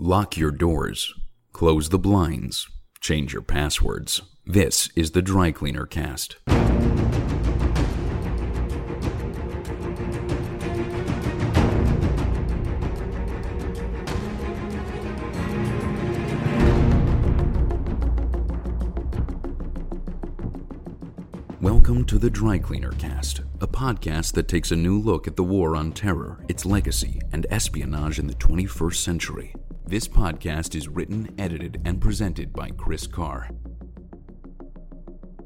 Lock your doors, close the blinds, change your passwords. This is the Dry Cleaner Cast. Welcome to the Dry Cleaner Cast, a podcast that takes a new look at the war on terror, its legacy, and espionage in the 21st century. This podcast is written, edited, and presented by Chris Carr.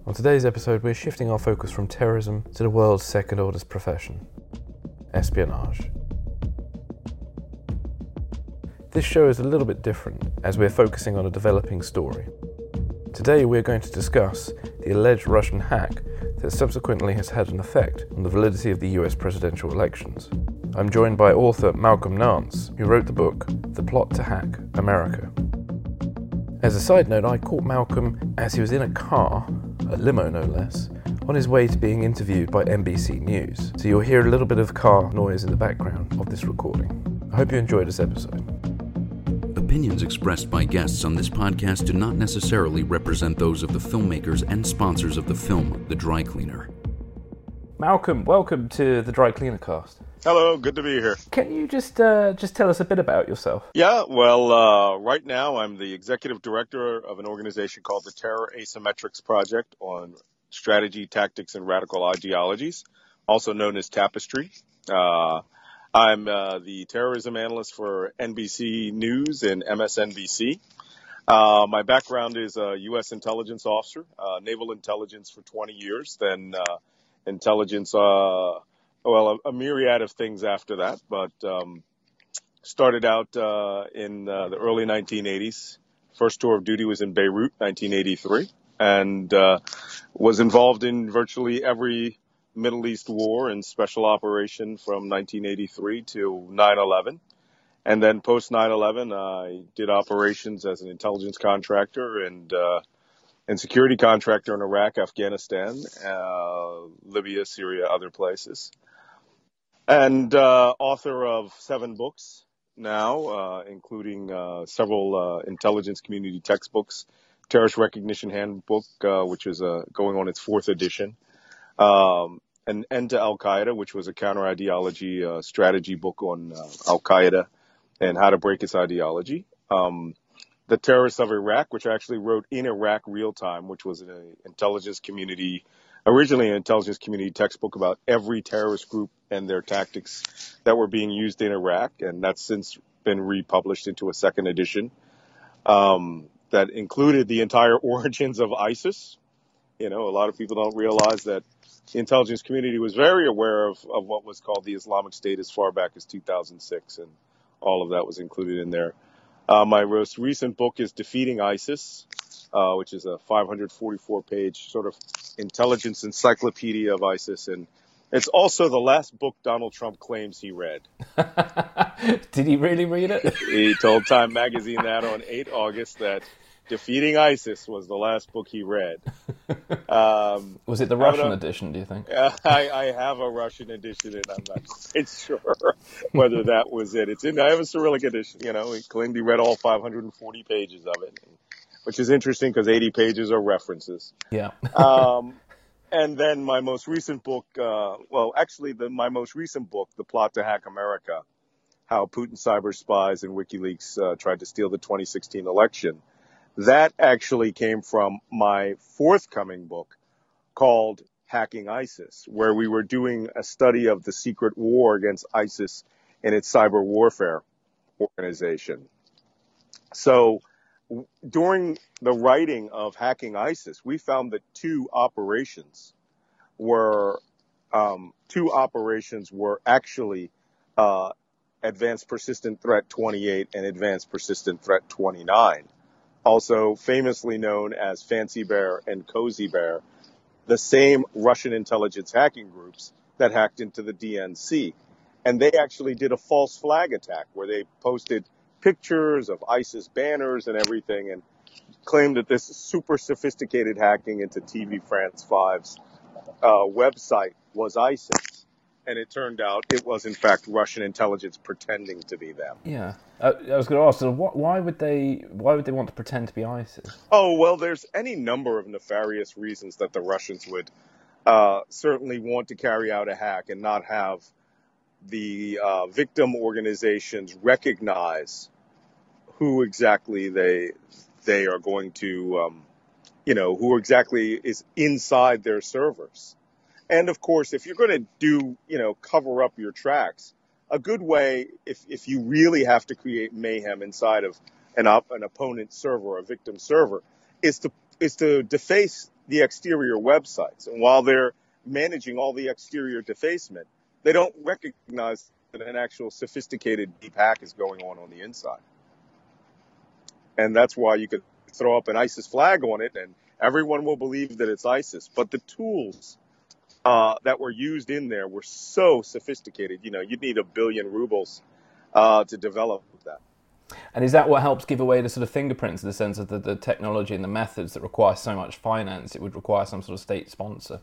On today's episode, we're shifting our focus from terrorism to the world's second oldest profession espionage. This show is a little bit different as we're focusing on a developing story. Today, we're going to discuss the alleged Russian hack that subsequently has had an effect on the validity of the US presidential elections. I'm joined by author Malcolm Nance, who wrote the book The Plot to Hack America. As a side note, I caught Malcolm as he was in a car, a limo no less, on his way to being interviewed by NBC News. So you'll hear a little bit of car noise in the background of this recording. I hope you enjoyed this episode. Opinions expressed by guests on this podcast do not necessarily represent those of the filmmakers and sponsors of the film The Dry Cleaner. Malcolm, welcome to the Dry Cleaner Cast. Hello, good to be here. Can you just uh, just tell us a bit about yourself? Yeah, well, uh, right now I'm the executive director of an organization called the Terror Asymmetrics Project on strategy, tactics, and radical ideologies, also known as Tapestry. Uh, I'm uh, the terrorism analyst for NBC News and MSNBC. Uh, my background is a U.S. intelligence officer, uh, naval intelligence for 20 years, then uh, intelligence, uh, well, a, a, myriad of things after that, but um, started out uh, in the early 1980s. First tour of duty was in Beirut, 1983, and was involved in virtually every Middle East war and special operation from 1983 to 9/11. And then post 9/11, I did operations as an intelligence contractor and uh, and security contractor in Iraq, Afghanistan, uh, Libya, Syria, other places. And uh, author of seven books now, uh, including uh, several uh, intelligence community textbooks, Terrorist Recognition Handbook, which is going on its fourth edition. Um, End to Al Qaeda, which was a counter ideology uh, strategy book on uh, Al Qaeda and how to break its ideology. Um, the Terrorists of Iraq, which I actually wrote in Iraq real time, which was an intelligence community, originally an intelligence community textbook about every terrorist group and their tactics that were being used in Iraq. And that's since been republished into a second edition um, that included the entire origins of ISIS. You know, a lot of people don't realize that the intelligence community was very aware of, of what was called the Islamic State as far back as 2006, and all of that was included in there. Uh, my most recent book is Defeating ISIS, uh, which is a 544 page sort of intelligence encyclopedia of ISIS. And it's also the last book Donald Trump claims he read. Did he really read it? he told Time Magazine that on 8 August that Defeating ISIS was the last book he read. Um, was it the Russian edition, do you think? Uh, I, I, have a Russian edition, and I'm not quite sure whether that was it. It's in, I have a Cyrillic edition, you know, he claimed he read all 540 pages of it, which is interesting because 80 pages are references. Yeah. um, and then my most recent book, uh, well, actually, the, my most recent book, The Plot to Hack America, how Putin cyber spies and WikiLeaks uh, tried to steal the 2016 election that actually came from my forthcoming book called Hacking ISIS, where we were doing a study of the secret war against ISIS and its cyber warfare organization. So during the writing of Hacking ISIS, we found that two operations were um, two operations were actually uh, Advanced Persistent Threat 28 and Advanced Persistent Threat 29 also famously known as Fancy Bear and Cozy Bear, the same Russian intelligence hacking groups that hacked into the DNC. And they actually did a false flag attack where they posted pictures of ISIS banners and everything and claimed that this super sophisticated hacking into TV France 5's uh, website was ISIS. and it turned out it was in fact Russian intelligence pretending to be them. Yeah, uh, I was going to ask. So what, why would they? Why would they want to pretend to be ISIS? Oh well, there's any number of nefarious reasons that the Russians would uh, certainly want to carry out a hack and not have the uh, victim organizations recognize who exactly they they are going to, um, you know, who exactly is inside their servers. And of course, if you're going to do, you know, cover up your tracks, a good way, if, if you really have to create mayhem inside of an, op, an opponent server, or a victim server, is to, is to deface the exterior websites. And while they're managing all the exterior defacement, they don't recognize that an actual sophisticated deep hack is going on on the inside. And that's why you could throw up an ISIS flag on it and everyone will believe that it's ISIS. But the tools uh, that were used in there were so sophisticated. You know, you'd need a billion rubles uh, to develop that. And is that what helps give away the sort of fingerprints in the sense of the, the technology and the methods that require so much finance? It would require some sort of state sponsor.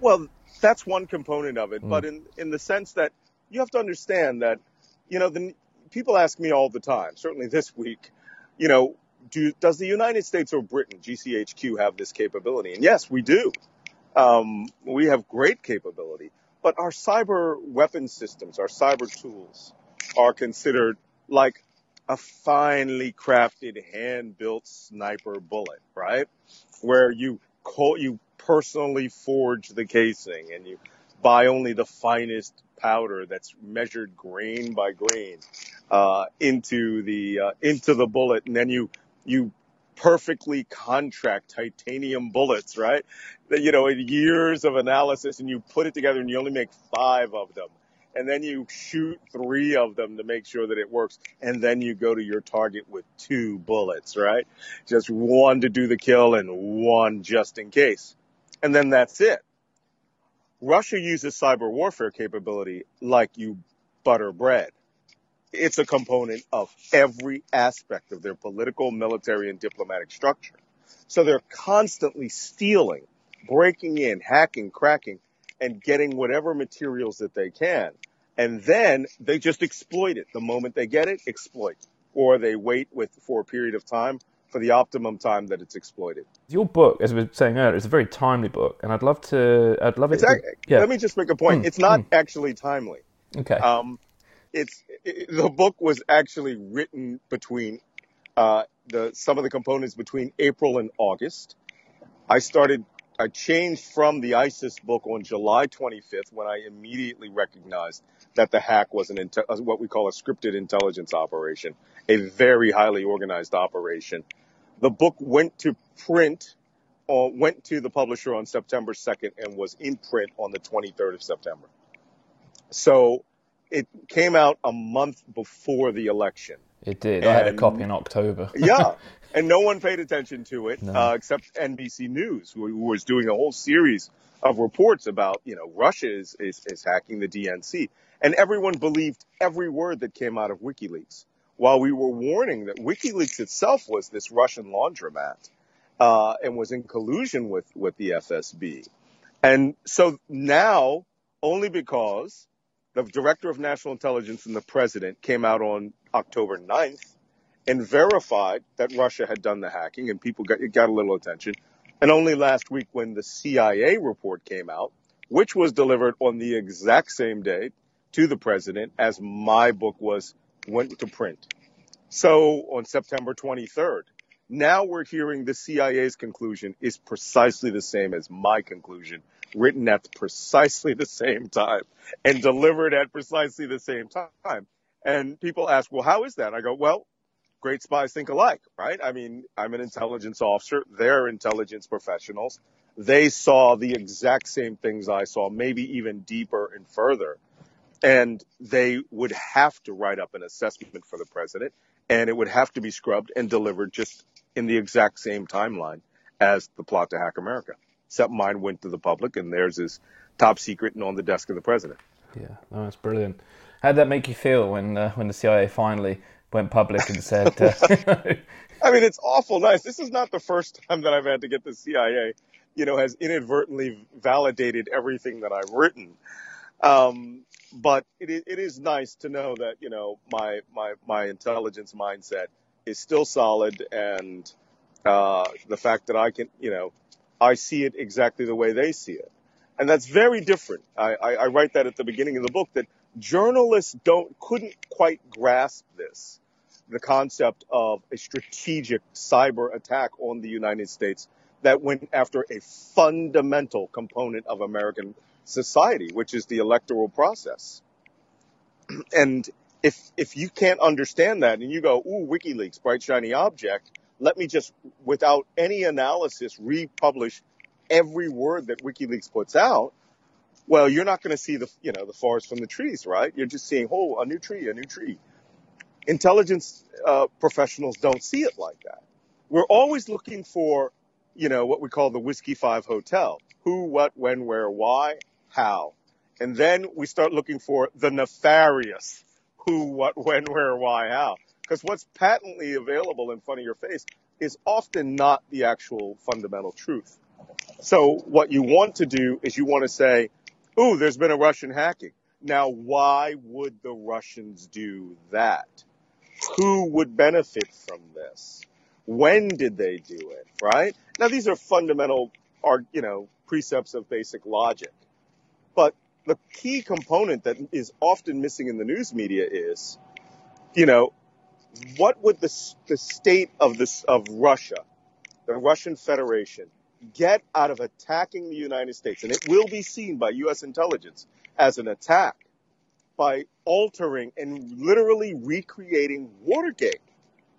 Well, that's one component of it, mm. but in in the sense that you have to understand that, you know, the people ask me all the time. Certainly this week, you know, do does the United States or Britain, GCHQ, have this capability? And yes, we do. Um, we have great capability, but our cyber weapon systems, our cyber tools, are considered like a finely crafted, hand-built sniper bullet, right? Where you call, you personally forge the casing and you buy only the finest powder that's measured grain by grain uh, into the uh, into the bullet, and then you you perfectly contract titanium bullets, right? You know, years of analysis and you put it together and you only make five of them. And then you shoot three of them to make sure that it works. And then you go to your target with two bullets, right? Just one to do the kill and one just in case. And then that's it. Russia uses cyber warfare capability like you butter bread it's a component of every aspect of their political, military, and diplomatic structure. So they're constantly stealing, breaking in, hacking, cracking, and getting whatever materials that they can. And then they just exploit it. The moment they get it, exploit. Or they wait with for a period of time for the optimum time that it's exploited. Your book, as we were saying earlier, is a very timely book, and I'd love to. I'd love it. To, yeah. Let me just make a point. Mm, it's not mm. actually timely. Okay. Um, it's it, the book was actually written between uh, the some of the components between April and August. I started. I changed from the ISIS book on July 25th when I immediately recognized that the hack was an uh, what we call a scripted intelligence operation, a very highly organized operation. The book went to print, uh, went to the publisher on September 2nd and was in print on the 23rd of September. So it came out a month before the election. It did. And, I had a copy in October. yeah, and no one paid attention to it no. uh, except NBC News, who, who, was doing a whole series of reports about, you know, Russia is, is, is hacking the DNC. And everyone believed every word that came out of WikiLeaks, while we were warning that WikiLeaks itself was this Russian laundromat uh, and was in collusion with, with the FSB. And so now, only because the director of national intelligence and the president came out on October 9th and verified that Russia had done the hacking and people got, got a little attention. And only last week when the CIA report came out, which was delivered on the exact same day to the president as my book was went to print. So on September 23rd, now we're hearing the CIA's conclusion is precisely the same as my conclusion written at precisely the same time and delivered at precisely the same time. And people ask, well, how is that? I go, well, great spies think alike, right? I mean, I'm an intelligence officer. They're intelligence professionals. They saw the exact same things I saw, maybe even deeper and further. And they would have to write up an assessment for the president and it would have to be scrubbed and delivered just in the exact same timeline as the plot to hack America except mine went to the public, and theirs is top secret and on the desk of the president. Yeah, no, that's brilliant. How did that make you feel when uh, when the CIA finally went public and said? Uh... I mean, it's awful nice. This is not the first time that I've had to get the CIA, you know, has inadvertently validated everything that I've written. Um, but it, it is nice to know that you know my my my intelligence mindset is still solid, and uh, the fact that I can you know I see it exactly the way they see it, and that's very different. I, I, I write that at the beginning of the book that journalists don't couldn't quite grasp this, the concept of a strategic cyber attack on the United States that went after a fundamental component of American society, which is the electoral process. and if if you can't understand that and you go, ooh, WikiLeaks, bright shiny object, let me just without any analysis republish every word that WikiLeaks puts out, well, you're not going to see the you know the forest from the trees, right? You're just seeing, oh, a new tree, a new tree. Intelligence uh, professionals don't see it like that. We're always looking for, you know, what we call the Whiskey Five Hotel: who, what, when, where, why, how, and then we start looking for the nefarious: who, what, when, where, why, how. Because what's patently available in front of your face is often not the actual fundamental truth. So what you want to do is you want to say, ooh, there's been a Russian hacking. Now, why would the Russians do that? Who would benefit from this? When did they do it? Right? Now, these are fundamental, are you know, precepts of basic logic. But the key component that is often missing in the news media is, you know, what would the, the state of this of Russia, the Russian Federation, get out of attacking the United States, and it will be seen by U.S. intelligence as an attack by altering and literally recreating Watergate,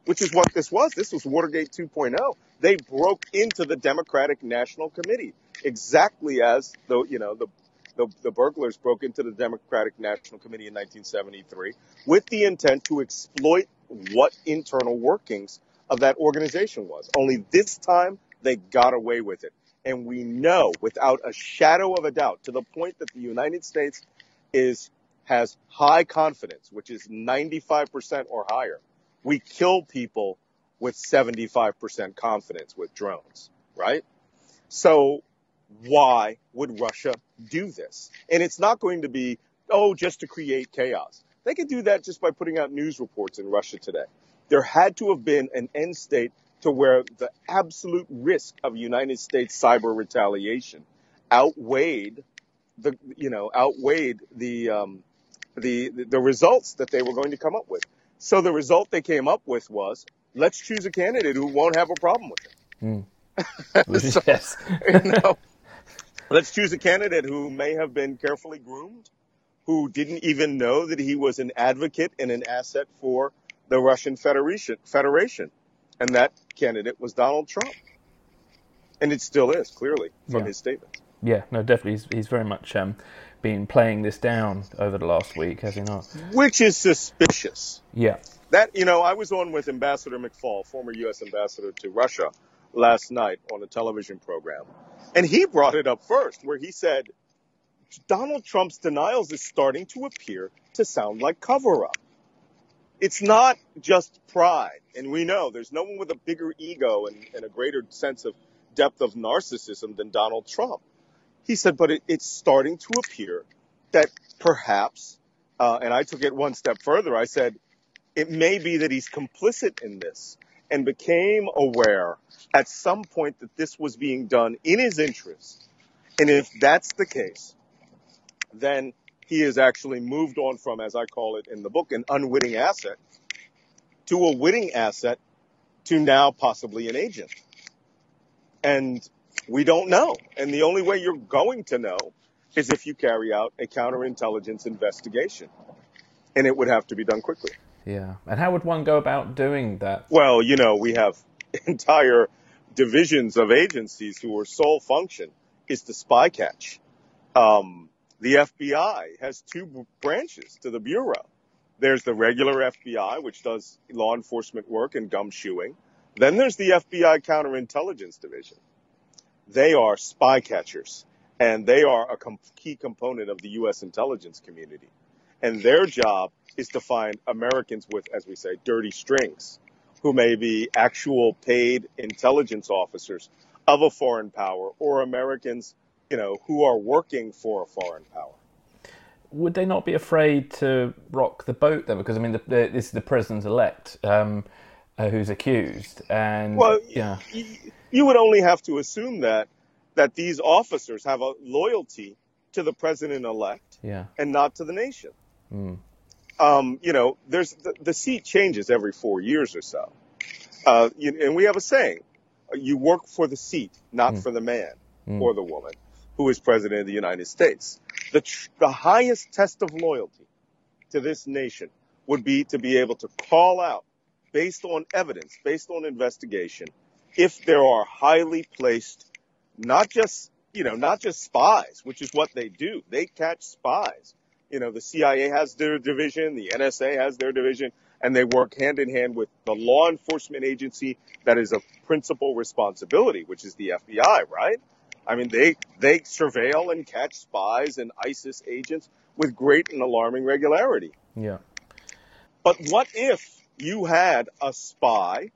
which is what this was. This was Watergate 2.0. They broke into the Democratic National Committee, exactly as the you know the the, the burglars broke into the Democratic National Committee in 1973 with the intent to exploit what internal workings of that organization was. Only this time they got away with it. And we know without a shadow of a doubt to the point that the United States is, has high confidence, which is 95% or higher. We kill people with 75% confidence with drones, right? So why would Russia do this? And it's not going to be, oh, just to create chaos. They could do that just by putting out news reports in Russia today. There had to have been an end state to where the absolute risk of United States cyber retaliation outweighed the you know outweighed the um, the the results that they were going to come up with. So the result they came up with was let's choose a candidate who won't have a problem with it. Mm. so, yes. you know, let's choose a candidate who may have been carefully groomed, who didn't even know that he was an advocate and an asset for the Russian Federation. Federation and that candidate was Donald Trump. And it still is, clearly, from yeah. his statements. Yeah, no, definitely. He's, he's very much um, been playing this down over the last week, has he not? Which is suspicious. Yeah. That, you know, I was on with Ambassador McFaul, former U.S. ambassador to Russia, last night on a television program. And he brought it up first, where he said, Donald Trump's denials is starting to appear to sound like cover up it's not just pride. And we know there's no one with a bigger ego and, and a greater sense of depth of narcissism than Donald Trump. He said, but it, it's starting to appear that perhaps, uh, and I took it one step further. I said, it may be that he's complicit in this and became aware at some point that this was being done in his interest. And if that's the case, then he has actually moved on from, as I call it in the book, an unwitting asset to a witting asset to now possibly an agent. And we don't know. And the only way you're going to know is if you carry out a counterintelligence investigation. And it would have to be done quickly. Yeah. And how would one go about doing that? Well, you know, we have entire divisions of agencies whose sole function is to spy catch. Um, the FBI has two branches to the Bureau. There's the regular FBI, which does law enforcement work and gumshoeing. Then there's the FBI Counterintelligence Division. They are spy catchers, and they are a com- key component of the U.S. intelligence community. And their job is to find Americans with, as we say, dirty strings, who may be actual paid intelligence officers of a foreign power or Americans you know, who are working for a foreign power. would they not be afraid to rock the boat though? Because I mean, the, the, this is the president elect um, uh, who's accused, and Well, yeah, you would only have to assume that that these officers have a loyalty to the president elect yeah, and not to the nation. Mm. Um, you know, there's the, the seat changes every four years or so, uh, you, and we have a saying: you work for the seat, not Mm. for the man Mm. or the woman who is president of the United States. The tr- the highest test of loyalty to this nation would be to be able to call out, based on evidence, based on investigation, if there are highly placed, not just you know, not just spies, which is what they do. They catch spies. You know, the CIA has their division, the NSA has their division, and they work hand in hand with the law enforcement agency that is a principal responsibility, which is the FBI, right? I mean, they, they surveil and catch spies and ISIS agents with great and alarming regularity. yeah, But what if you had a spy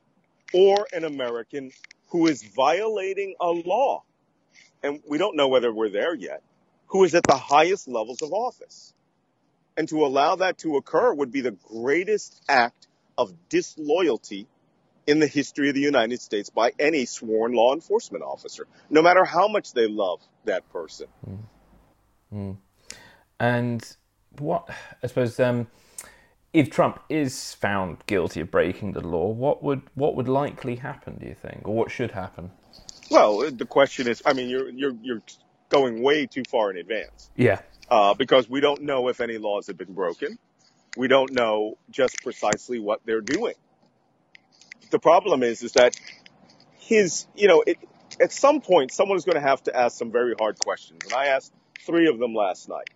or an American who is violating a law, and we don't know whether we're there yet, who is at the highest levels of office? And to allow that to occur would be the greatest act of disloyalty in the history of the United States by any sworn law enforcement officer, no matter how much they love that person. and what I suppose um, if Trump is found guilty of breaking the law, what would what would likely happen? Do you think, or what should happen? Well, the question is, I mean, you're, you're, you're going way too far in advance. Yeah, uh, because we don't know if any laws have been broken. We don't know just precisely what they're doing. The problem is, is that his, you know, it, at some point, someone is going to have to ask some very hard questions. And I asked three of them last night.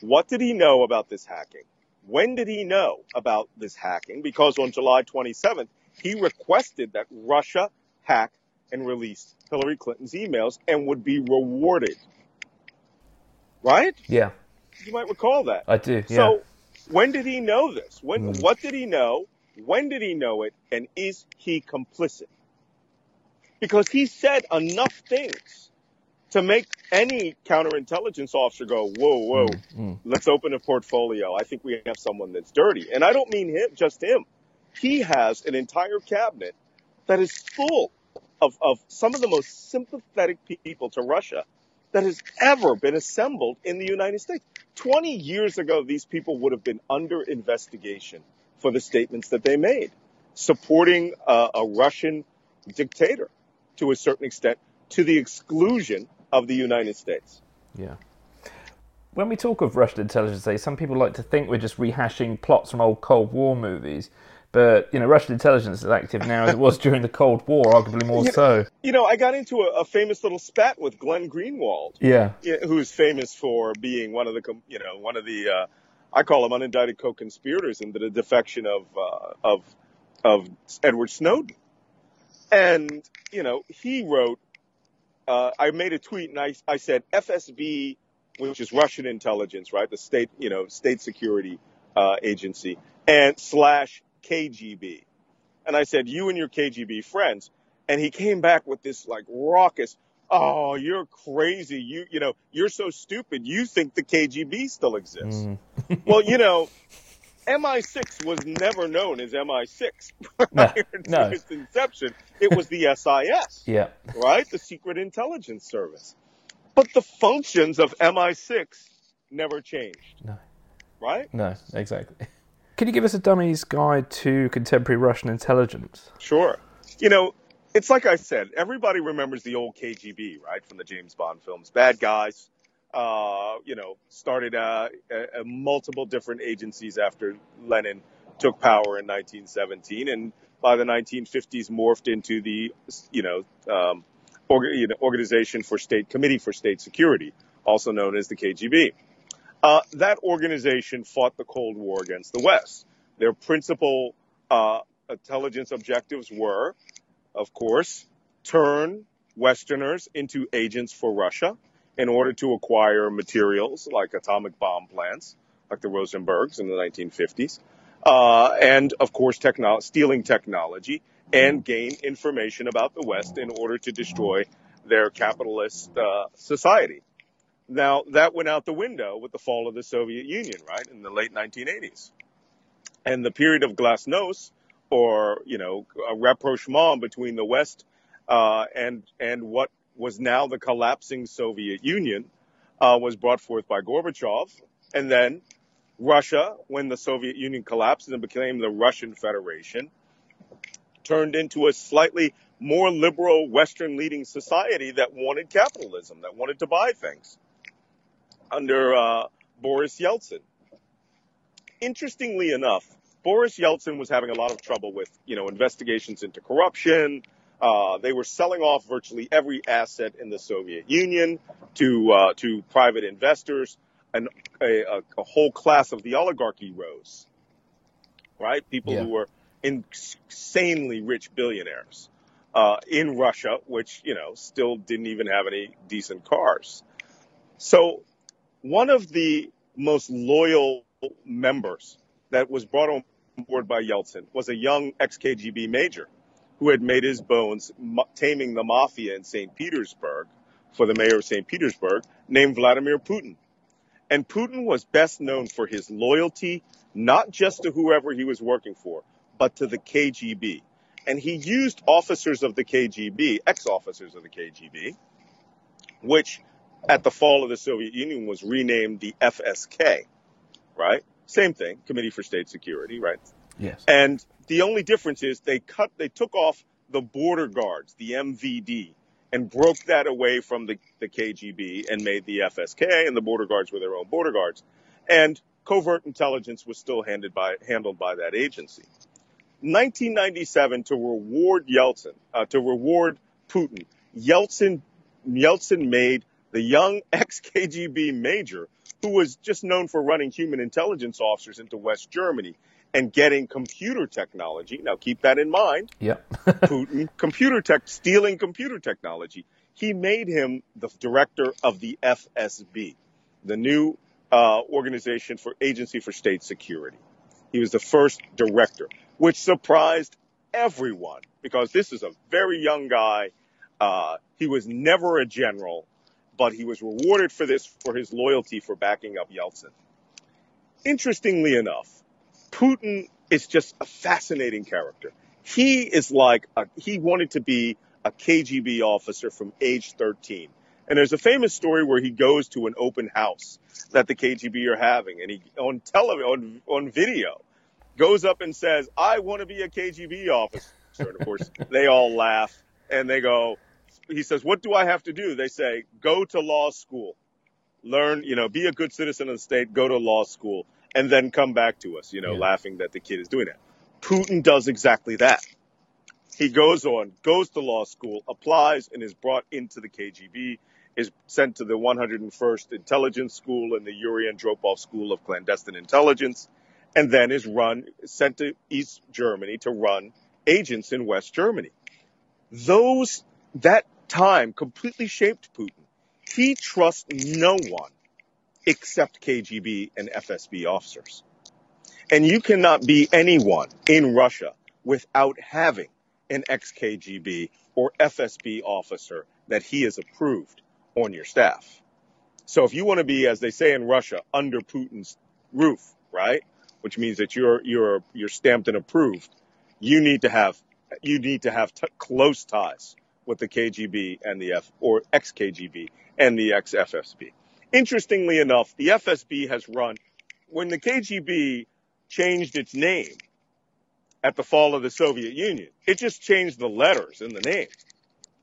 What did he know about this hacking? When did he know about this hacking? Because on July 27th, he requested that Russia hack and release Hillary Clinton's emails and would be rewarded. Right? yeah, You might recall that. I do. Yeah, So, when did he know this? When, Mm. what did he know? When did he know it? And is he complicit? Because he said enough things to make any counterintelligence officer go, whoa, whoa, Mm. let's open a portfolio. I think we have someone that's dirty. And I don't mean him, just him. He has an entire cabinet that is full of, of some of the most sympathetic people to Russia that has ever been assembled in the United States. 20 years ago, these people would have been under investigation for the statements that they made, supporting a, a Russian dictator to a certain extent to the exclusion of the United States. Yeah. When we talk of Russian intelligence, some people like to think we're just rehashing plots from old Cold War movies, but you know Russian intelligence is active now as it was during the Cold War, arguably more so. You know, I got into a, a famous little spat with Glenn Greenwald, Yeah, yeah, who's famous for being one of the, you know, one of the, uh, I call them unindicted co-conspirators in the defection of, uh, of, of Edward Snowden. And, you know, he wrote, uh, I made a tweet and I, I said FSB, which is Russian intelligence, right? The state, you know, state security, uh, agency and slash KGB. And I said, you and your KGB friends. And he came back with this like raucous, oh, you're crazy. You, you know, you're so stupid. You think the KGB still exists. Mm. well, you know, MI6 was never known as MI6 No, prior to no. its inception. It was the SIS, yeah, right? The Secret Intelligence Service. But the functions of MI6 never changed, no, right? no, exactly. Can you give us a dummy's guide to contemporary Russian intelligence? Sure. You know, it's like I said, everybody remembers the old KGB, right, from the James Bond films. Bad guys, uh, you know, started uh, multiple different agencies after Lenin took power in 1917, and by the 1950s morphed into the, you know, um, you know, Organization for State Committee for State Security, also known as the KGB. Uh, that organization fought the Cold War against the West. Their principal intelligence objectives were, of course, turn Westerners into agents for Russia in order to acquire materials like atomic bomb plants, like the Rosenbergs in the 1950s, uh, and of course, stealing technology and gain information about the West in order to destroy their capitalist uh, society. Now that went out the window with the fall of the Soviet Union, right, in the late 1980s. And the period of glasnost, or, you know, a rapprochement between the West uh, and, and what was now the collapsing Soviet Union, uh, was brought forth by Gorbachev. And then Russia, when the Soviet Union collapsed and became the Russian Federation, turned into a slightly more liberal Western leading society that wanted capitalism, that wanted to buy things under uh, Boris Yeltsin. Interestingly enough, Boris Yeltsin was having a lot of trouble with, you know, investigations into corruption. Uh, they were selling off virtually every asset in the Soviet Union to uh, to private investors, and a, a, a, whole class of the oligarchy rose. Right, people yeah. who were insanely rich billionaires uh, in Russia, which you know still didn't even have any decent cars. So one of the most loyal members that was brought on board by Yeltsin was a young ex-KGB major who had made his bones taming the mafia in St. Petersburg for the mayor of St. Petersburg named Vladimir Putin. And Putin was best known for his loyalty, not just to whoever he was working for, but to the KGB. And he used officers of the KGB, ex-officers of the KGB, which at the fall of the Soviet Union was renamed the FSK, right? Same thing, Committee for State Security, right? Yes. And the only difference is they cut, they took off the border guards, the MVD, and broke that away from the, the KGB and made the FSK, and the border guards were their own border guards. And covert intelligence was still handled by, handled by that agency. 1997, to reward Yeltsin, uh, to reward Putin, Yeltsin, Yeltsin made the young ex-KGB major who was just known for running human intelligence officers into West Germany and getting computer technology. Now keep that in mind. Yeah. Putin, computer tech, stealing computer technology. He made him the director of the FSB, the new uh, organization for Agency for State Security. He was the first director, which surprised everyone because this is a very young guy. Uh, he was never a general but he was rewarded for this for his loyalty for backing up Yeltsin. Interestingly enough, Putin is just a fascinating character. He is like a, he wanted to be a KGB officer from age 13. And there's a famous story where he goes to an open house that the KGB are having and he on television on, on video goes up and says, "I want to be a KGB officer." And of course, they all laugh and they go, he says, what do I have to do? They say, go to law school, learn, you know, be a good citizen of the state, go to law school, and then come back to us, you know, yeah. laughing that the kid is doing that. Putin does exactly that. He goes on, goes to law school, applies, and is brought into the KGB, is sent to the 101st Intelligence School and the Yuri Andropov School of Clandestine Intelligence, and then is run, sent to East Germany to run agents in West Germany. Those, that time completely shaped Putin. He trusts no one except KGB and FSB officers. And you cannot be anyone in Russia without having an ex-KGB or FSB officer that he has approved on your staff. So if you want to be, as they say in Russia, under Putin's roof, right? Which means that you're, you're, you're stamped and approved. You need to have, you need to have t- close ties with the KGB and the F or ex-KGB and the ex-FSB. Interestingly enough, the FSB has run when the KGB changed its name at the fall of the Soviet Union. It just changed the letters in the name.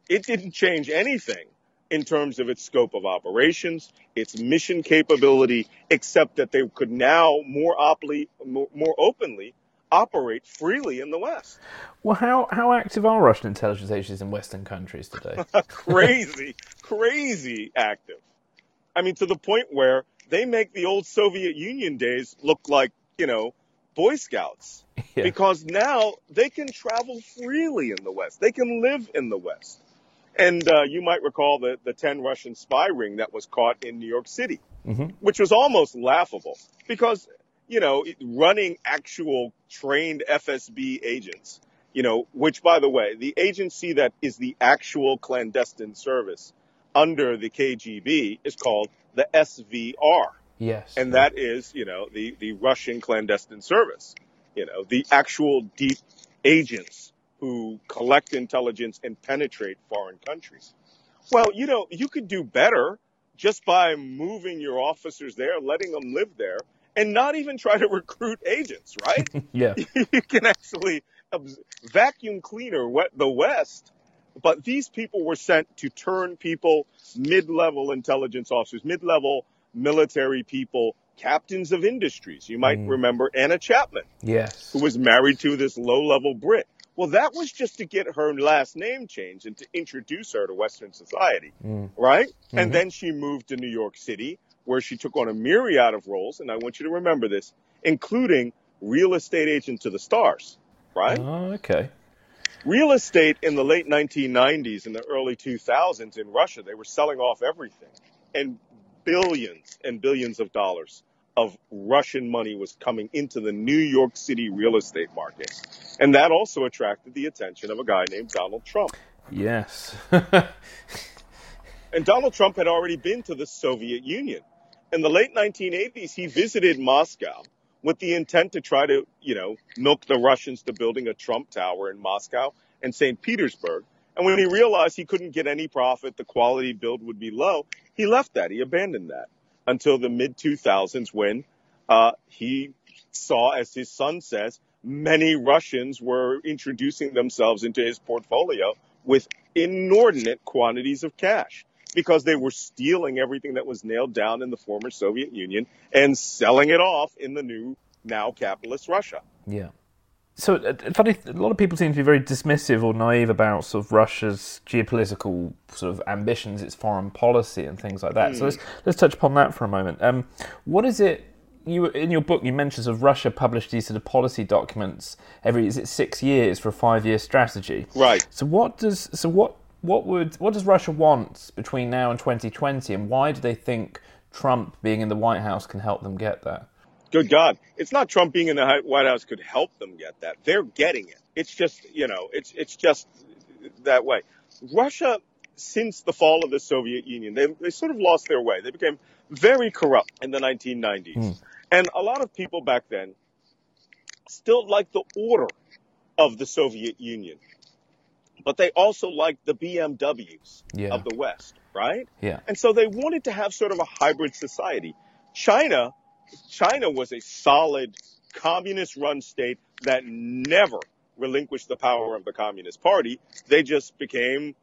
It didn't change anything in terms of its scope of operations, its mission capability, except that they could now more, oply, more, more openly operate freely in the West. Well, how, how active are Russian intelligence agencies in Western countries today? crazy, crazy active. I mean, to the point where they make the old Soviet Union days look like, you know, Boy Scouts. Yeah. Because now they can travel freely in the West. They can live in the West. And uh, you might recall the, the 10 Russian spy ring that was caught in New York City, mm-hmm. which was almost laughable because you know, running actual trained FSB agents, you know, which by the way, the agency that is the actual clandestine service under the KGB is called the SVR. Yes. And that is, you know, the, the Russian clandestine service, you know, the actual deep agents who collect intelligence and penetrate foreign countries. Well, you know, you could do better just by moving your officers there, letting them live there, and not even try to recruit agents, right? yeah. you can actually vacuum cleaner the West. But these people were sent to turn people, mid-level intelligence officers, mid-level military people, captains of industries. You might mm. remember Anna Chapman. Yes. Who was married to this low-level Brit. Well, that was just to get her last name changed and to introduce her to Western society, mm. right? Mm-hmm. And then she moved to New York City, where she took on a myriad of roles. And I want you to remember this, including real estate agent to the stars, right? Oh, okay. Real estate in the late 1990s and the early 2000s in Russia, they were selling off everything. And billions and billions of dollars of Russian money was coming into the New York City real estate market. And that also attracted the attention of a guy named Donald Trump. Yes. and Donald Trump had already been to the Soviet Union. In the late 1980s, he visited Moscow with the intent to try to, you know, milk the Russians to building a Trump Tower in Moscow and St. Petersburg. And when he realized he couldn't get any profit, the quality build would be low, he left that. He abandoned that until the mid 2000s when uh, he saw, as his son says, many Russians were introducing themselves into his portfolio with inordinate quantities of cash because they were stealing everything that was nailed down in the former Soviet Union and selling it off in the new, now capitalist Russia. Yeah. So, uh, funny, a lot of people seem to be very dismissive or naive about sort of Russia's geopolitical sort of ambitions, its foreign policy, and things like that. Mm. So let's let's touch upon that for a moment. Um, what is it? You in your book you mentioned sort of Russia published these sort of policy documents every is it six years for a five year strategy? Right. So what does so what what would what does Russia want between now and 2020, and why do they think Trump being in the White House can help them get there? Good God. It's not Trump being in the White House could help them get that. They're getting it. It's just, you know, it's, it's just that way. Russia, since the fall of the Soviet Union, they, they sort of lost their way. They became very corrupt in the 1990s. Mm. And a lot of people back then still liked the order of the Soviet Union. But they also liked the BMWs yeah. of the West, right? Yeah. And so they wanted to have sort of a hybrid society. China China was a solid communist run state that never relinquished the power of the Communist Party. They just became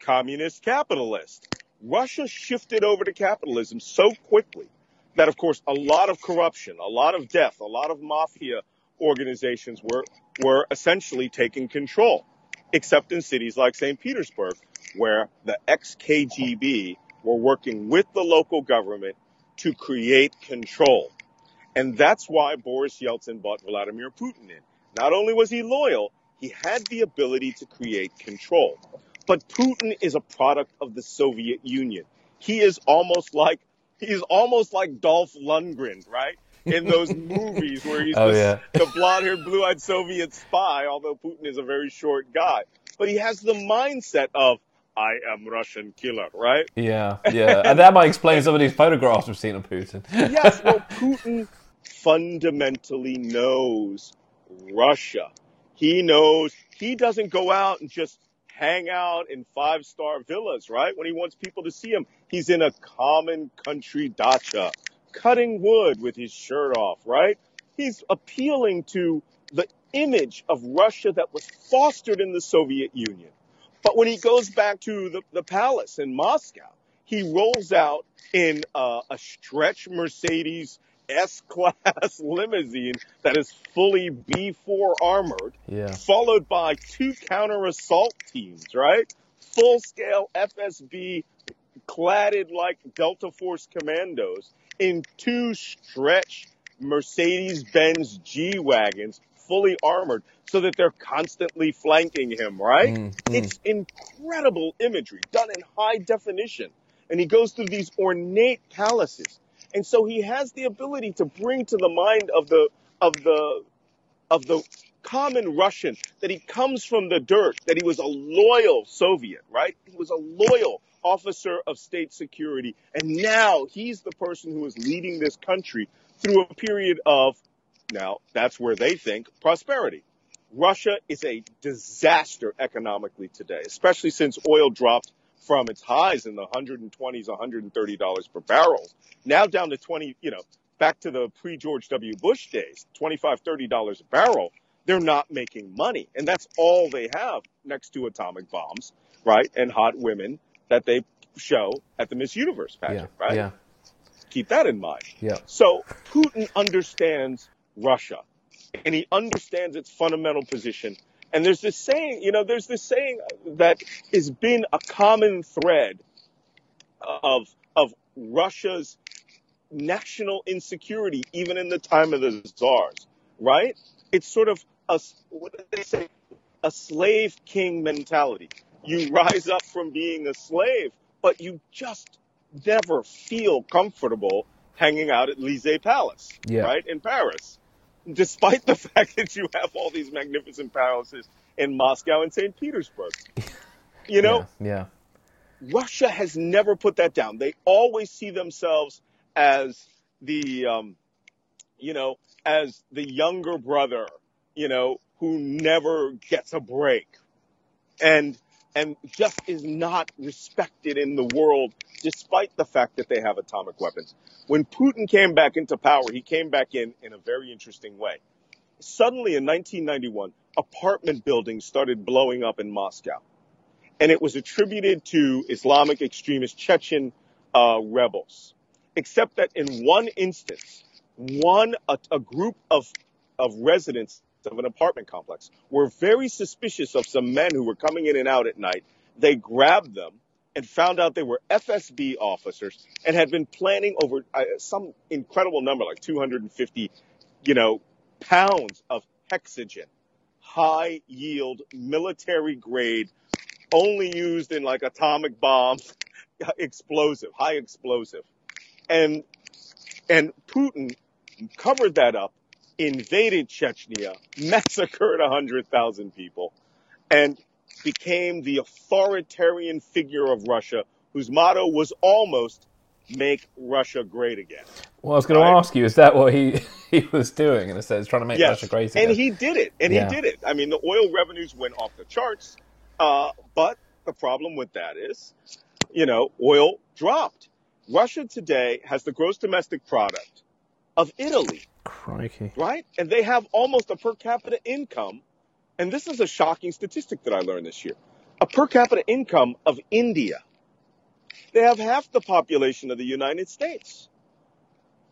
communist capitalist. Russia shifted over to capitalism so quickly that, of course, a lot of corruption, a lot of death, a lot of mafia organizations were, were essentially taking control, except in cities like St. Petersburg, where the ex KGB were working with the local government to create control. And that's why Boris Yeltsin bought Vladimir Putin in. Not only was he loyal, he had the ability to create control. But Putin is a product of the Soviet Union. He is almost like he's almost like Dolph Lundgren, right? In those movies where he's oh, the, yeah. the blonde-haired, blue-eyed Soviet spy, although Putin is a very short guy. But he has the mindset of I am Russian killer, right? Yeah, yeah. and that might explain some of these photographs we've seen of Putin. yes, well, Putin fundamentally knows Russia. He knows he doesn't go out and just hang out in five star villas, right? When he wants people to see him, he's in a common country dacha, cutting wood with his shirt off, right? He's appealing to the image of Russia that was fostered in the Soviet Union. But when he goes back to the, the palace in Moscow, he rolls out in uh, a stretch Mercedes S class limousine that is fully B4 armored, yeah. followed by two counter assault teams, right? Full scale FSB cladded like Delta Force commandos in two stretch Mercedes Benz G Wagons, fully armored, so that they're constantly flanking him, right? Mm, mm. It's incredible imagery done in high definition. And he goes through these ornate palaces and so he has the ability to bring to the mind of the, of the, of the common Russian, that he comes from the dirt, that he was a loyal Soviet, right? He was a loyal officer of state security. And now he's the person who is leading this country through a period of, now that's where they think, prosperity. Russia is a disaster economically today, especially since oil dropped from its highs in the 120s, 130 dollars per barrel, now down to 20, you know, back to the pre-George W. Bush days, 25, 30 dollars a barrel. They're not making money, and that's all they have next to atomic bombs, right, and hot women that they show at the Miss Universe pageant, yeah, right? Yeah. Keep that in mind. Yeah. So Putin understands Russia and he understands its fundamental position. And there's this saying, you know, there's this saying that has been a common thread of, of Russia's national insecurity, even in the time of the czars, right? It's sort of a, what do they say? A slave king mentality. You rise up from being a slave, but you just never feel comfortable hanging out at Elysee Palace, Yeah. right, in Paris despite the fact that you have all these magnificent palaces in Moscow and St. Petersburg. You know, yeah. Russia has never put that down. They always see themselves as the, um, you know, as the younger brother, you know, who never gets a break and, and just is not respected in the world despite the fact that they have atomic weapons. When Putin came back into power, he came back in in a very interesting way. Suddenly in 1991, apartment buildings started blowing up in Moscow. And it was attributed to Islamic extremist Chechen uh, rebels. Except that in one instance, one a, a group of of residents of an apartment complex were very suspicious of some men who were coming in and out at night. They grabbed them and found out they were FSB officers and had been planning over uh, some incredible number, like 250, you know, pounds of hexogen, high yield, military grade, only used in like atomic bombs, explosive, high explosive. And, and Putin covered that up, invaded Chechnya, massacred 100,000 people, and became the authoritarian figure of Russia, whose motto was almost make Russia great again. Well, I was going Right. to ask you, is that what he, he was doing in a sense, trying to make Russia great again? and he did it, and Yeah. he did it. I mean, the oil revenues went off the charts, uh, but the problem with that is, you know, oil dropped. Russia today has the gross domestic product of Italy, Crikey. right? And they have almost a per capita income, and this is a shocking statistic that I learned this year, a per capita income of India. They have half the population of the United States.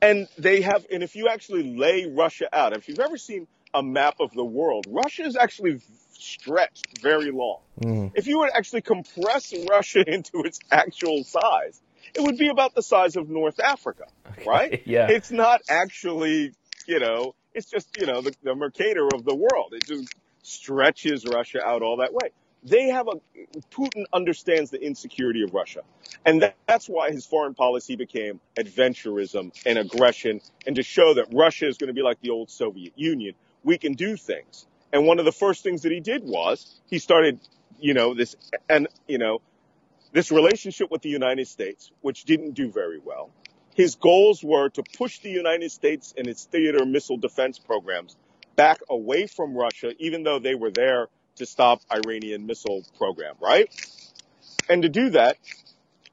And they have, and if you actually lay Russia out, if you've ever seen a map of the world, Russia is actually stretched very long. Mm. If you were to actually compress Russia into its actual size, it would be about the size of North Africa, right? Yeah. It's not actually, you know, it's just, you know, the, the Mercator of the world. It just stretches Russia out all that way. They have a, Putin understands the insecurity of Russia. And that, that's why his foreign policy became adventurism and aggression and to show that Russia is going to be like the old Soviet Union. We can do things. And one of the first things that he did was he started, you know, this, and, you know, this relationship with the United States, which didn't do very well. His goals were to push the United States and its theater missile defense programs back away from Russia, even though they were there to stop Iranian missile program, right? And to do that,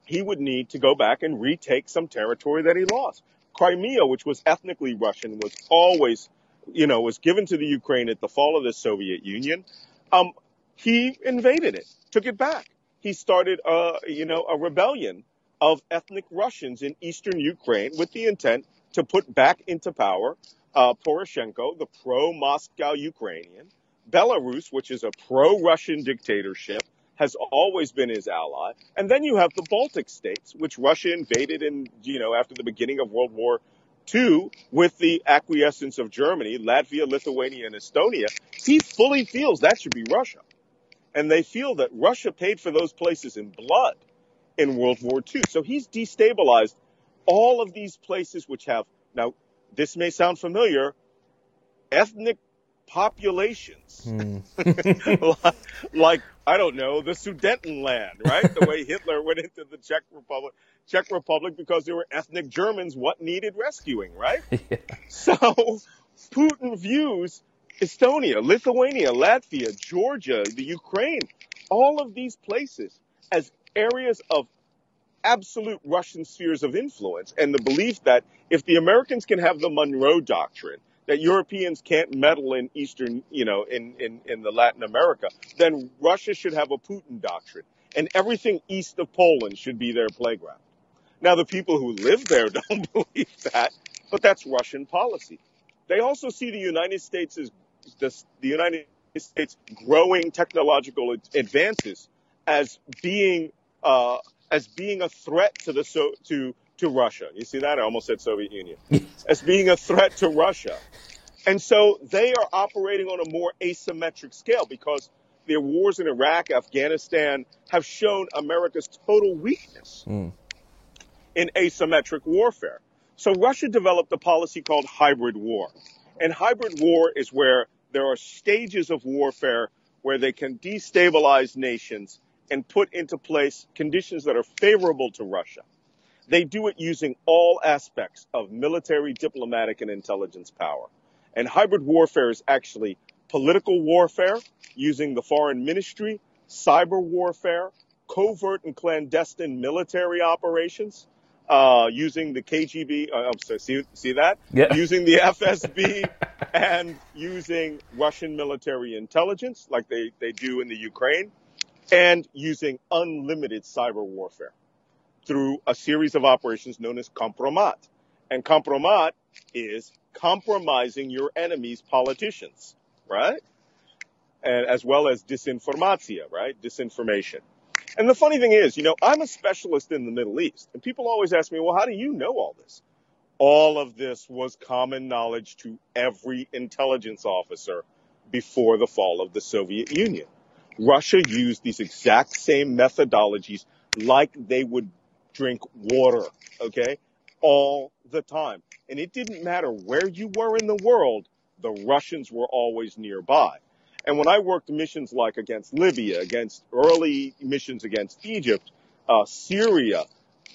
he would need to go back and retake some territory that he lost. Crimea, which was ethnically Russian, was always, you know, was given to the Ukraine at the fall of the Soviet Union. Um, he invaded it, took it back. He started, uh, you know, a rebellion of ethnic Russians in eastern Ukraine with the intent to put back into power uh, Poroshenko, the pro-Moscow Ukrainian. Belarus, which is a pro-Russian dictatorship, has always been his ally. And then you have the Baltic states, which Russia invaded in, you know, after the beginning of World War II with the acquiescence of Germany, Latvia, Lithuania, and Estonia. He fully feels that should be Russia. And they feel that Russia paid for those places in blood in World War II. So he's destabilized all of these places which have, now, this may sound familiar, ethnic populations. Hmm. like, like, I don't know, the Sudetenland, right? The way Hitler went into the Czech Republic, Czech Republic because there were ethnic Germans what needed rescuing, right? Yeah. So Putin views Estonia, Lithuania, Latvia, Georgia, the Ukraine, all of these places as areas of absolute Russian spheres of influence and the belief that if the Americans can have the Monroe Doctrine, that Europeans can't meddle in Eastern, you know, in, in, in the Latin America, then Russia should have a Putin doctrine. And everything east of Poland should be their playground. Now, the people who live there don't believe that, but that's Russian policy. They also see the United States as the, the United States growing technological advances as being uh, as being a threat to the so to to Russia. You see that? I almost said Soviet Union. as being a threat to Russia. And so they are operating on a more asymmetric scale because their wars in Iraq, Afghanistan have shown America's total weakness mm. in asymmetric warfare. So Russia developed a policy called hybrid war. And hybrid war is where there are stages of warfare where they can destabilize nations and put into place conditions that are favorable to Russia. They do it using all aspects of military, diplomatic, and intelligence power. And hybrid warfare is actually political warfare using the foreign ministry, cyber warfare, covert and clandestine military operations, uh, using the KGB, uh, I'm sorry, see, see that? Yeah. Using the FSB and using Russian military intelligence like they, they do in the Ukraine and using unlimited cyber warfare through a series of operations known as compromat. And compromat is compromising your enemy's politicians, right? And as well as disinformatia, right? Disinformation. And the funny thing is, you know, I'm a specialist in the Middle East, and people always ask me, well, how do you know all this? All of this was common knowledge to every intelligence officer before the fall of the Soviet Union. Russia used these exact same methodologies like they would drink water, okay? All the time. And it didn't matter where you were in the world, the Russians were always nearby. And when I worked missions like against Libya, against early missions against Egypt, uh, Syria,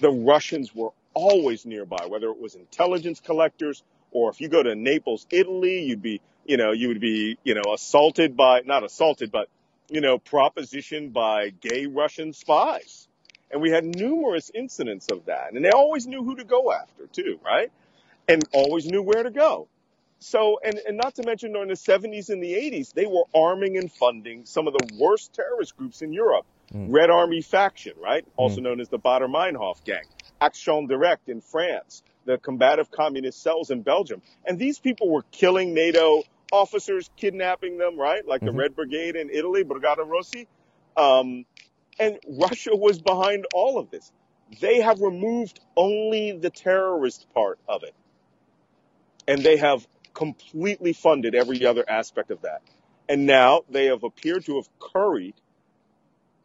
the Russians were always nearby, whether it was intelligence collectors or if you go to Naples, Italy, you'd be, you know, you would be, you know, assaulted by, not assaulted, but, you know, propositioned by gay Russian spies. And we had numerous incidents of that. And they always knew who to go after too, right? And always knew where to go. So, and, and not to mention during the 70s and the 80s, they were arming and funding some of the worst terrorist groups in Europe. Mm. Red Army faction, right? Also mm. known as the Baader Meinhof gang. Action Directe in France. The combative communist cells in Belgium. And these people were killing NATO officers, kidnapping them, right? Like mm-hmm. the Red Brigade in Italy, Brigata Rossi. Um, and Russia was behind all of this. They have removed only the terrorist part of it. And they have completely funded every other aspect of that. And now they have appeared to have curried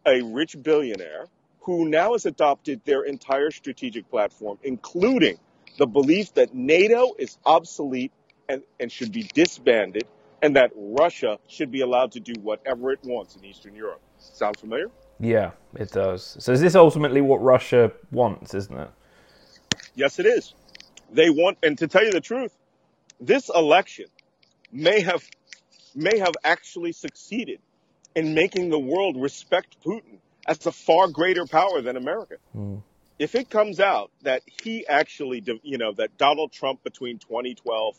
a rich billionaire who now has adopted their entire strategic platform, including the belief that NATO is obsolete and, and should be disbanded and that Russia should be allowed to do whatever it wants in Eastern Europe. Sound familiar? Yeah, it does. So is this ultimately what Russia wants, isn't it? Yes, it is. They want, and to tell you the truth, this election may have may have actually succeeded in making the world respect Putin as a far greater power than America. Mm. If it comes out that he actually, you know, that Donald Trump between 2012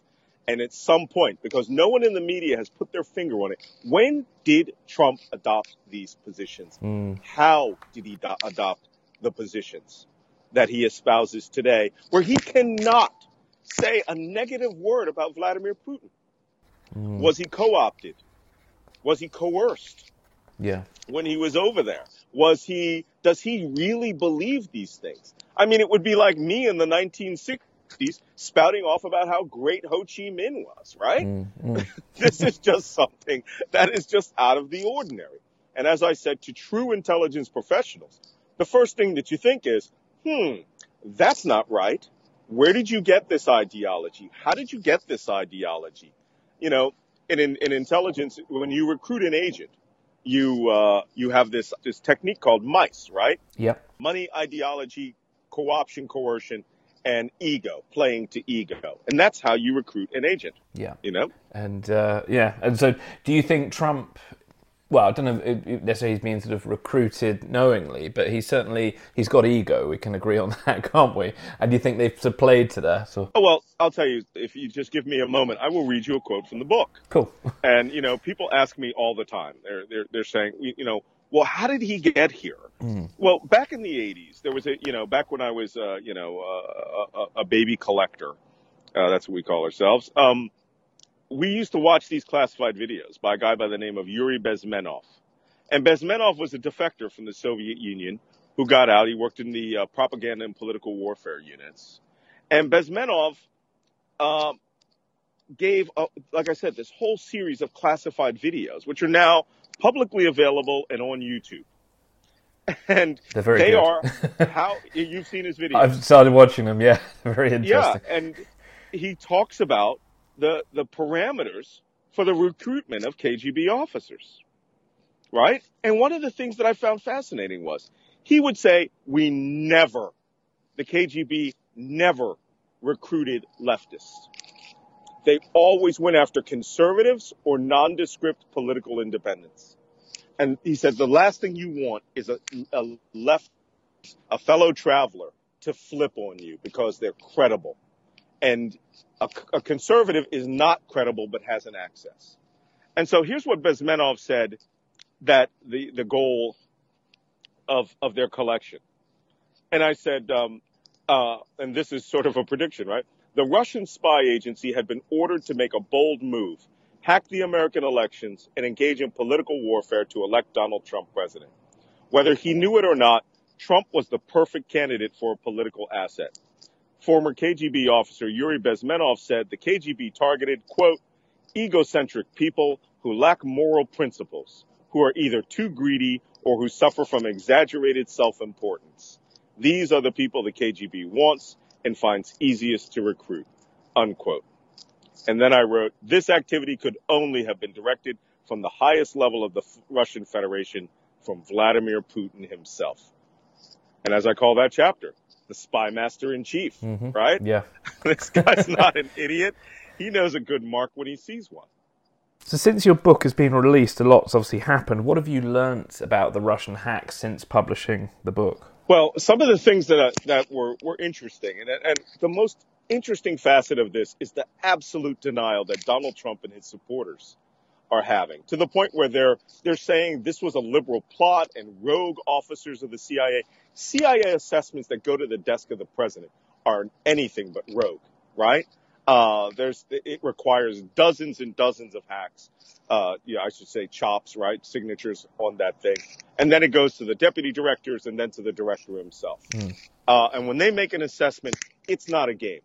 and at some point, because no one in the media has put their finger on it, when did Trump adopt these positions? Mm. How did he do- adopt the positions that he espouses today, where he cannot say a negative word about Vladimir Putin? Mm. Was he co-opted? Was he coerced? Yeah. When he was over there, was he? Does he really believe these things? I mean, it would be like me in the 1960s spouting off about how great Ho Chi Minh was, right? Mm, mm. this is just something that is just out of the ordinary. And as I said to true intelligence professionals, the first thing that you think is, hmm, that's not right. Where did you get this ideology? How did you get this ideology? You know, in, in, in intelligence, when you recruit an agent, you uh, you have this this technique called MICE, right? Yep. Money, ideology, co-option, coercion, and ego, playing to ego, and that's how you recruit an agent. Yeah. You know. And uh, yeah, and so do you think Trump? Well, I don't know if necessarily he's being sort of recruited knowingly, but he's certainly he's got ego. We can agree on that, can't we? And do you think they've sort of played to that? So Oh well, I'll tell you. If you just give me a moment, I will read you a quote from the book. cool. And you know, people ask me all the time. They're they're they're saying, you know, well, how did he get here? Well, back in the '80s, there was a you know, back when I was uh, you know uh, a, a baby collector, uh, that's what we call ourselves. Um, we used to watch these classified videos by a guy by the name of Yuri Bezmenov, and Bezmenov was a defector from the Soviet Union who got out. He worked in the uh, propaganda and political warfare units, and Bezmenov. Um, gave, uh, like I said, this whole series of classified videos, which are now publicly available and on YouTube. And they good. are how you've seen his videos. I've started watching them. Yeah, very interesting. yeah, and he talks about the the parameters for the recruitment of KGB officers, right? And one of the things that I found fascinating was he would say, "We never, the KGB never recruited leftists. They always went after conservatives or nondescript political independents." And he said, "The last thing you want is a, a left, a fellow traveler." To flip on you because they're credible and a, a conservative is not credible but has an access. And so here's what Bezmenov said that the, the goal of, of their collection. And I said, um, uh, and this is sort of a prediction, right? The Russian spy agency had been ordered to make a bold move, hack the American elections, and engage in political warfare to elect Donald Trump president. Whether he knew it or not, Trump was the perfect candidate for a political asset. Former KGB officer Yuri Bezmenov said the KGB targeted, quote, egocentric people who lack moral principles, who are either too greedy or who suffer from exaggerated self-importance. These are the people the KGB wants and finds easiest to recruit, unquote. And then I wrote, this activity could only have been directed from the highest level of the Russian Federation, from Vladimir Putin himself. And as I call that chapter, the spy master in chief, mm-hmm. right? Yeah. this guy's not an idiot. He knows a good mark when he sees one. So since your book has been released, a lot's obviously happened. What have you learnt about the Russian hack since publishing the book? Well, some of the things that uh, that were were interesting, and and the most interesting facet of this is the absolute denial that Donald Trump and his supporters are having, to the point where they're they're saying this was a liberal plot and rogue officers of the CIA. CIA assessments that go to the desk of the president are anything but rogue, right? Uh, there's it requires dozens and dozens of hacks. Uh, yeah, I should say chops, right? Signatures on that thing, and then it goes to the deputy directors and then to the director himself. Uh, and when they make an assessment, it's not a game.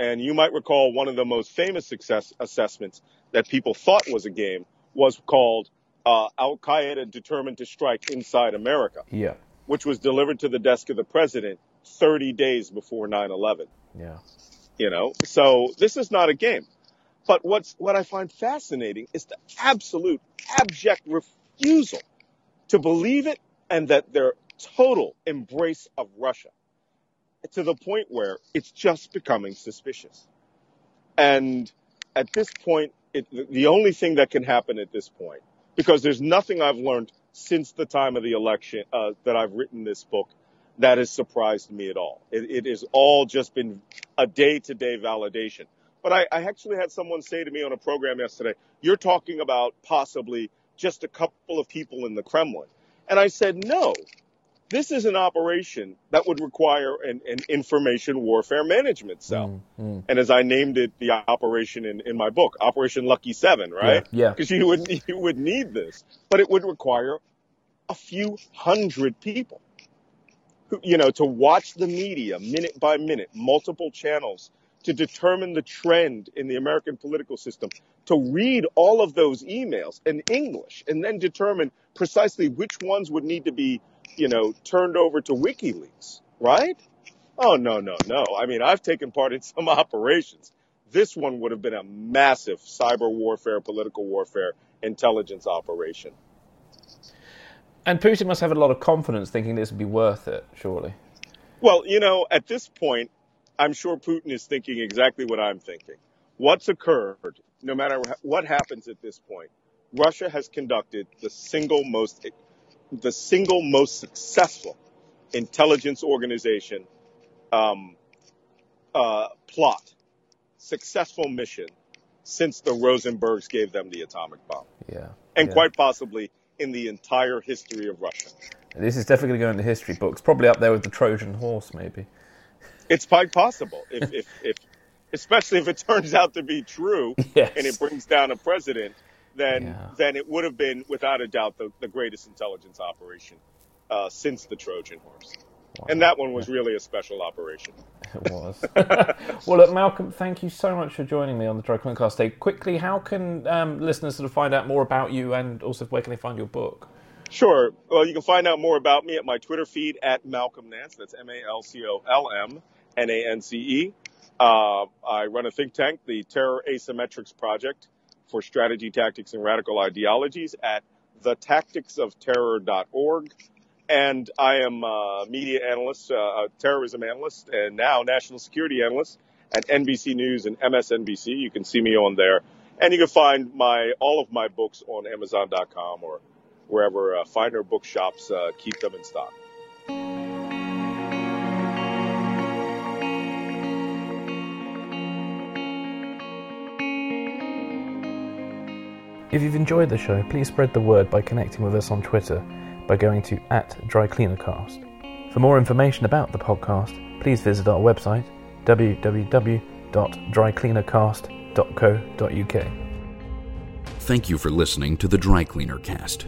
And you might recall one of the most famous success assessments that people thought was a game was called uh, Al Qaeda determined to strike inside America, Yeah. which was delivered to the desk of the president 30 days before 9/11 Yeah. You know? So this is not a game. But what's what i find fascinating is the absolute abject refusal to believe it and that their total embrace of russia to the point where it's just becoming suspicious. And at this point it, the only thing that can happen at this point because there's nothing i've learned since the time of the election uh, that i've written this book that has surprised me at all. It, it has all just been a day-to-day validation. But I, I actually had someone say to me on a program yesterday, "You're talking about possibly just a couple of people in the Kremlin," and I said, "No, this is an operation that would require an, an information warfare management cell." Mm, And as I named it, the operation in, in my book, Operation Lucky Seven, right? Yeah, yeah. Because you would you would need this, but it would require a few hundred people you know, to watch the media minute by minute, multiple channels, to determine the trend in the American political system, to read all of those emails in English, and then determine precisely which ones would need to be, you know, turned over to WikiLeaks, right? Oh, no, no, no. I mean, I've taken part in some operations. This one would have been a massive cyber warfare, political warfare, intelligence operation. And Putin must have a lot of confidence thinking this would be worth it, surely. Well, you know, at this point, I'm sure Putin is thinking exactly what I'm thinking. What's occurred, no matter what happens at this point, Russia has conducted the single most, the single most successful intelligence organization um, uh, plot, successful mission since the Rosenbergs gave them the atomic bomb. Yeah. And yeah. quite possibly in the entire history of Russia. This is definitely going to go into history books, probably up there with the Trojan horse, maybe. It's quite possible, if, if, if especially if it turns out to be true yes. and it brings down a president, then Yeah. then it would have been without a doubt the, the greatest intelligence operation uh, since the Trojan horse. And that one was really a special operation. It was. well, look, Malcolm, thank you so much for joining me on the Dry Cast today. Quickly, how can um, listeners sort of find out more about you and also where can they find your book? Sure. Well, you can find out more about me at my Twitter feed at Malcolm Nance. That's M A L C O L M N A N C E. Uh, I run a think tank, the Terror Asymmetrics Project for Strategy, Tactics, and Radical Ideologies at thetacticsofterror.org. And I am a media analyst, uh, a terrorism analyst, and now national security analyst at NBC News and MSNBC. You can see me on there. And you can find my all of my books on Amazon.com or wherever uh, finer bookshops uh, keep them in stock. If you've enjoyed the show, please spread the word by connecting with us on Twitter by going to at drycleanercast. For more information about the podcast, please visit our website www.drycleanercast.co.uk. Thank you for listening to the Dry Cleaner Cast.